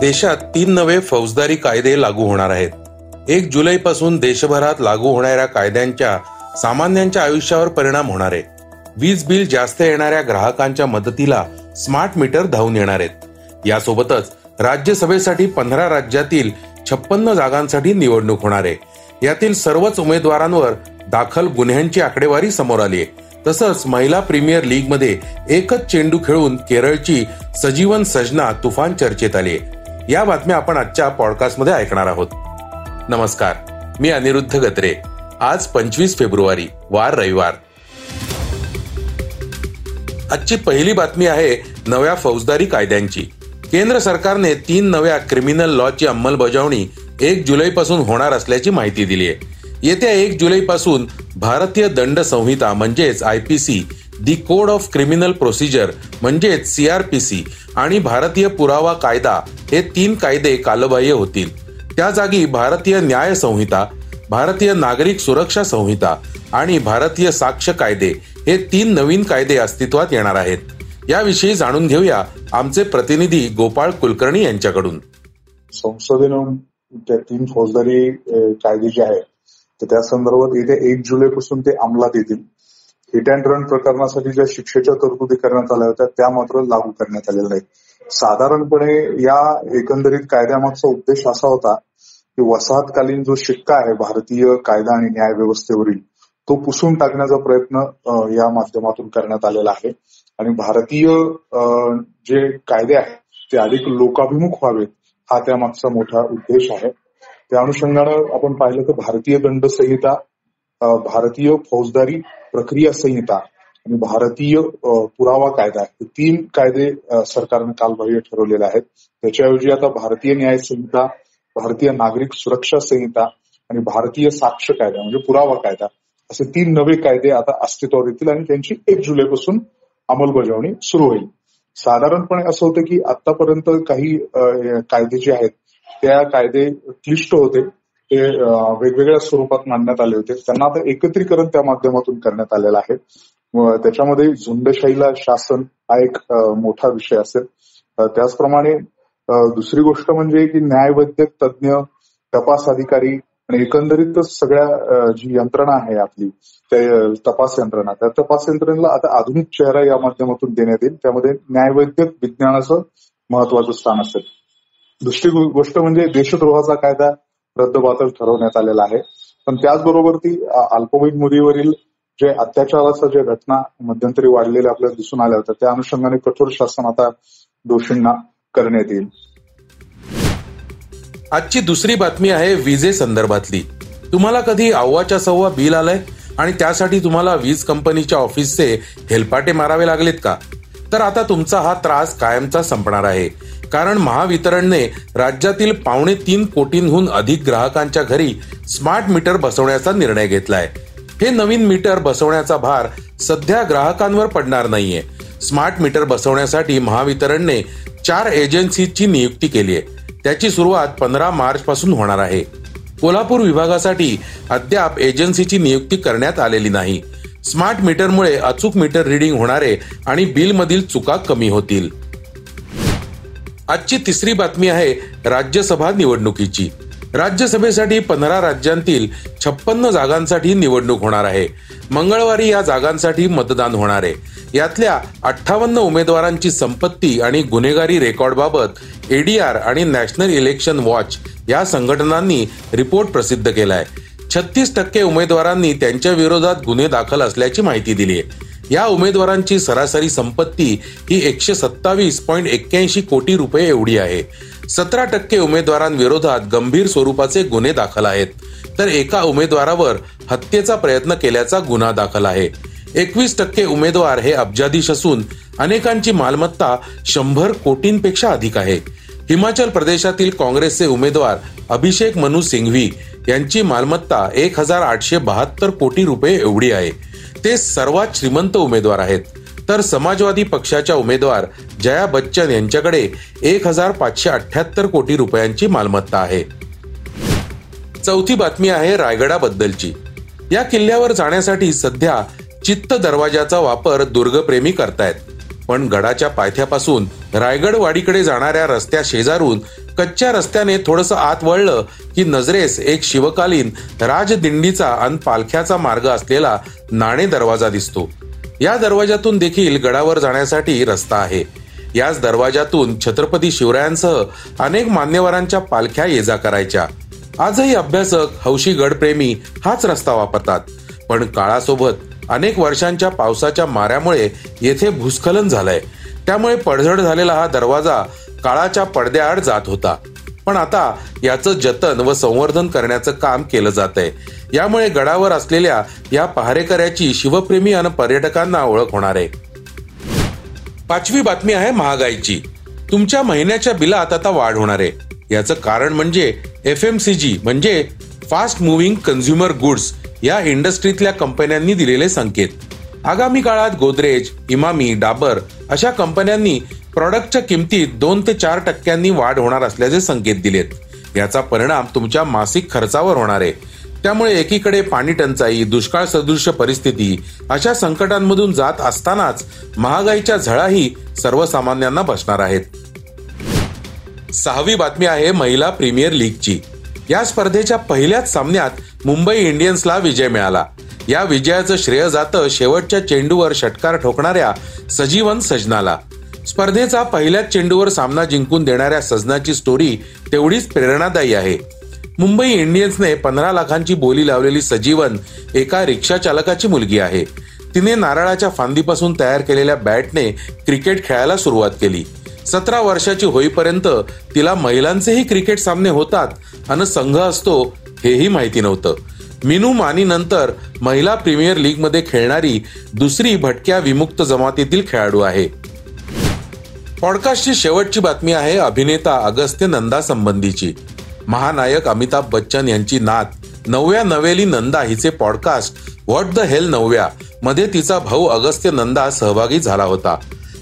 देशात तीन नवे फौजदारी कायदे लागू होणार आहेत. एक जुलै पासून देशभरात लागू होणाऱ्या कायद्यांच्या सामान्यांच्या आयुष्यावर परिणाम होणार आहे. वीज बिल जास्त येणाऱ्या ग्राहकांच्या मदतीला स्मार्ट मीटर धावून येणार आहेत. यासोबतच राज्यसभेसाठी पंधरा राज्यातील छप्पन्न जागांसाठी निवडणूक होणार आहे. यातील सर्वच उमेदवारांवर दाखल गुन्ह्यांची आकडेवारी समोर आली आहे. तसंच महिला प्रीमियर लीगमध्ये एकच चेंडू खेळून केरळची सजीवन सजना तुफान चर्चेत आली आहे. या बातम्या आपण आजच्या पॉडकास्टमध्ये ऐकणार आहोत. नमस्कार मी अनिरुद्ध गत्रे. आज पंचवीस फेब्रुवारी वार रविवार. आजची पहिली बातमी आहे नव्या फौजदारी कायद्यांची. केंद्र सरकारने तीन नव्या क्रिमिनल लॉची अंमलबजावणी एक जुलैपासून होणार असल्याची माहिती दिली आहे येत्या एक जुलै पासून भारतीय दंड संहिता म्हणजेच I P C the code of criminal procedure म्हणजेच सीआरपीसी आणि भारतीय पुरावा कायदा हे तीन कायदे कालबाह्य होतील. त्या जागी भारतीय न्याय संहिता भारतीय नागरिक सुरक्षा संहिता आणि भारतीय साक्ष कायदे हे तीन नवीन कायदे अस्तित्वात येणार आहेत. याविषयी जाणून घेऊया आमचे प्रतिनिधी गोपाळ कुलकर्णी यांच्याकडून. संसदेनं त्या तीन फौजदारी कायदे जे आहेत तर त्या संदर्भात येत्या एक जुलैपासून ते अंमलात येतील. हिट अँड रन प्रकरणासाठी ज्या शिक्षेच्या तरतुदी करण्यात आल्या होत्या त्या मात्र लागू करण्यात आलेल्या नाहीत. साधारणपणे या एकंदरीत कायद्यामागचा उद्देश असा होता की वसाहतकालीन जो शिक्का आहे भारतीय कायदा आणि न्याय व्यवस्थेवरील तो पुसून टाकण्याचा प्रयत्न या माध्यमातून करण्यात आलेला आहे. आणि भारतीय जे कायदे आहेत ते अधिक लोकाभिमुख व्हावेत हा त्यामागचा मोठा उद्देश आहे. त्या अनुषंगानं आपण पाहिलं तर भारतीय दंड संहिता भारतीय फौजदारी प्रक्रिया संहिता आणि भारतीय पुरावा कायदा हे तीन कायदे सरकारने कालबाह्य ठरवलेले आहेत. त्याच्याऐवजी आता भारतीय न्याय संहिता भारतीय नागरिक सुरक्षा संहिता आणि भारतीय साक्ष कायदा म्हणजे पुरावा कायदा असे तीन नवे कायदे आता अस्तित्वावर येतील आणि त्यांची एक जुलैपासून अंमलबजावणी सुरू होईल. साधारणपणे असं होतं की आतापर्यंत काही कायदे जे आहेत त्या कायदे क्लिष्ट होते. ते वेगवेगळ्या स्वरूपात मांडण्यात आले होते. त्यांना आता एकत्रीकरण त्या माध्यमातून करण्यात आलेलं आहे. त्याच्यामध्ये झुंडशाहीला शासन हा एक मोठा विषय असेल. त्याचप्रमाणे दुसरी गोष्ट म्हणजे की न्यायवैद्यक तज्ज्ञ तपास अधिकारी आणि एकंदरीतच सगळ्या जी यंत्रणा आहे आपली त्या तपास यंत्रणा. त्या तपास यंत्रणेला आता आधुनिक चेहरा या माध्यमातून देण्यात येईल. त्यामध्ये न्यायवैद्यक विज्ञानाचं महत्वाचं स्थान असेल. दुसरी गोष्ट म्हणजे देशद्रोहाचा कायदा रद्दबातल ठरवण्यात आलेला आहे. पण त्याचबरोबर ती अल्पवयीन मुलीवरील जे अत्याचाराच्या ज्या घटना मध्यंतरी वाढलेल्या आपल्याला दिसून आल्या होत्या त्या अनुषंगाने कठोर शासन आता दोषींना करण्यात येईल. आजची दुसरी बातमी आहे विजे संदर्भातली. तुम्हाला कधी अव्वाच्या सव्वा बिल आलंय? आणि त्यासाठी तुम्हाला वीज कंपनीच्या ऑफिसचे हेलपाटे मारावे लागलेत का? तर आता तुमचा हा त्रास कायमचा संपणार आहे. कारण महावितरणने राज्यातील पावणे तीन कोटींहून अधिक ग्राहकांच्या घरी स्मार्ट मीटर बसवण्याचा निर्णय घेतलाय. हे नवीन मीटर बसवण्याचा भार सध्या ग्राहकांवर पडणार नाहीये. स्मार्ट मीटर बसवण्यासाठी महावितरणने चार एजन्सीची नियुक्ती केली आहे. त्याची सुरुवात पंधरा मार्च पासून होणार आहे. कोल्हापूर विभागासाठी अद्याप एजन्सीची नियुक्ती करण्यात आलेली नाही. स्मार्ट मीटरमुळे अचूक मीटर रिडिंग होणारे आणि बिलमधील चुका कमी होतील. आजची तिसरी बातमी आहे राज्यसभा निवडणुकीची. राज्यसभेसाठी पंधरा राज्यांतील छप्पन्न जागांसाठी निवडणूक होणार आहे. मंगळवारी या जागांसाठी मतदान होणार आहे. यातल्या अठ्ठावन्न उमेदवारांची संपत्ती आणि गुन्हेगारी रेकॉर्डबाबत एडीआर आणि नॅशनल इलेक्शन वॉच या संघटनांनी रिपोर्ट प्रसिद्ध केलाय. छत्तीस टक्के उमेदवारांनी त्यांच्या विरोधात गुन्हे दाखल असल्याची माहिती दिली आहे या उमेदवारांची सरासरी संपत्ती ही एकशे सत्तावीस पॉईंट एक्क्याऐंशी कोटी रुपये एवढी आहे. सतरा टक्के उमेदवारांविरोधात गंभीर स्वरूपाचे गुन्हे दाखल आहेत. तर एका उमेदवारावर हत्येचा प्रयत्न केल्याचा गुन्हा दाखल आहे. एकवीस टक्के उमेदवार हे अब्जाधीश असून अनेकांची मालमत्ता शंभर कोटींपेक्षा अधिक आहे. हिमाचल प्रदेशातील काँग्रेसचे उमेदवार अभिषेक मनु सिंघवी यांची मालमत्ता एक हजार आठशे बहात्तर कोटी रुपये एवढी आहे. ते सर्वात श्रीमंत उमेदवार आहेत. तर समाजवादी पक्षाच्या उमेदवार जया बच्चन यांच्याकडे एक हजार पाचशे अठ्याहत्तर कोटी रुपयांची मालमत्ता आहे. चौथी बातमी आहे रायगडाबद्दलची. या किल्ल्यावर जाण्यासाठी सध्या चित्त दरवाजाचा वापर दुर्गप्रेमी करतायत. पण गडाच्या पायथ्यापासून रायगड वाडीकडे जाणाऱ्या रस्त्या शेजारून कच्च्या रस्त्याने थोडस आत वळलं की नजरेस एक शिवकालीन राजदिंडीचा आणि पालख्याचा मार्ग असलेला नाणे दरवाजा दिसतो. या दरवाजातून देखील गडावर जाण्यासाठी रस्ता आहे. याच दरवाजातून छत्रपती शिवरायांसह अनेक मान्यवरांच्या पालख्या ये जा करायच्या. आजही अभ्यासक हौशी गडप्रेमी हाच रस्ता वापरतात. पण काळासोबत अनेक वर्षांच्या पावसाच्या माऱ्यामुळे येथे भूस्खलन झालंय. त्यामुळे पडझड झालेला हा दरवाजा काळाच्या पडद्याआड जात होता. पण आता याचं जतन व संवर्धन करण्याचं काम केलं जात आहे यामुळे गडावर असलेल्या या पहारेकऱ्याची शिवप्रेमी आणि पर्यटकांना ओळख होणार आहे. पाचवी बातमी आहे महागाईची. तुमच्या महिन्याच्या बिलात आता वाढ होणार आहे. याचं कारण म्हणजे एफ एम सी जी म्हणजे फास्ट मुव्हिंग कन्झ्युमर गुड्स या इंडस्ट्रीतल्या कंपन्यांनी दिलेले संकेत. आगामी काळात गोदरेज इमामी डाबर अशा कंपन्यांनी प्रॉडक्टच्या किमतीत दोन ते चार टक्क्यांनी वाढ होणार असल्याचे संकेत दिलेत. याचा परिणाम तुमच्या मासिक खर्चावर होणार आहे. त्यामुळे एकीकडे पाणी टंचाई दुष्काळ सदृश परिस्थिती अशा संकटांमधून जात असतानाच महागाईच्या झळाही सर्वसामान्यांना बसणार आहेत. सहावी बातमी आहे महिला प्रीमियर लीगची. या स्पर्धेच्या पहिल्याच सामन्यात मुंबई इंडियन्सला विजय मिळाला. या विजयाचं श्रेय जातं शेवटच्या चेंडूवर षटकार ठोकणाऱ्या सजीवन सजनाला. स्पर्धेचा पहिल्याच चेंडूवर सामना जिंकून देणाऱ्या सजनाची स्टोरी तेवढीच प्रेरणादायी आहे. मुंबई इंडियन्सने पंधरा लाखांची बोली लावलेली सजीवन एका रिक्षा चालकाची मुलगी आहे. तिने नारळाच्या फांदीपासून तयार केलेल्या बॅटने क्रिकेट खेळायला सुरुवात केली. सतरा वर्षाची होईपर्यंत तिला महिलांचेही क्रिकेट सामने होतात आणि संघ असतो हेही माहिती नव्हतं. मिनू मानी नंतर महिला प्रीमियर लीगमध्ये खेळणारी दुसरी भटक्या विमुक्त जमातीतील खेळाडू आहे. पॉडकास्टची शेवटची बातमी आहे अभिनेता अगस्त्य नंदा संबंधीची. महानायक अमिताभ बच्चन यांची नात नवव्या नवेली नंदा हिचे पॉडकास्ट व्हॉट द हेल नवव्या मध्ये तिचा भाऊ अगस्त्य नंदा सहभागी झाला होता.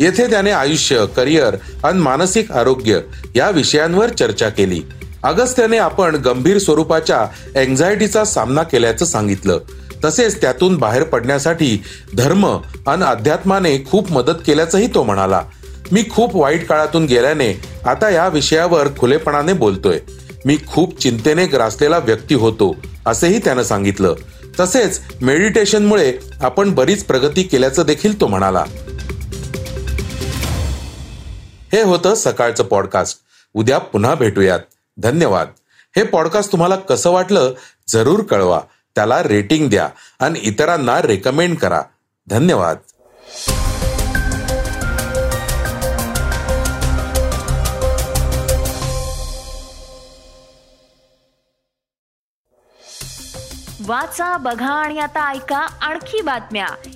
येथे त्याने आयुष्य करिअर आणि मानसिक आरोग्य या विषयांवर चर्चा केली. अगस्त्याने आपण गंभीर स्वरूपाच्या एन्झायटीचा सामना केल्याचं सांगितलं. तसेच त्यातून बाहेर पडण्यासाठी धर्म आणि अध्यात्माने खूप मदत केल्याचंही तो म्हणाला. मी खूप वाईट काळातून गेल्याने आता या विषयावर खुलेपणाने बोलतोय. मी खूप चिंतेने ग्रासलेला व्यक्ती होतो असेही त्यानं सांगितलं. तसेच मेडिटेशनमुळे आपण बरीच प्रगती केल्याचं देखील तो म्हणाला. हे होतं सकाळचं पॉडकास्ट उद्या पुन्हा भेटूयात. धन्यवाद. हे पॉडकास्ट तुम्हाला कसं वाटलं जरूर कळवा. त्याला रेटिंग द्या आणि इतरांना रेकमेंड करा. धन्यवाद. वाचा बघा आणि आता ऐका आणखी बातम्या.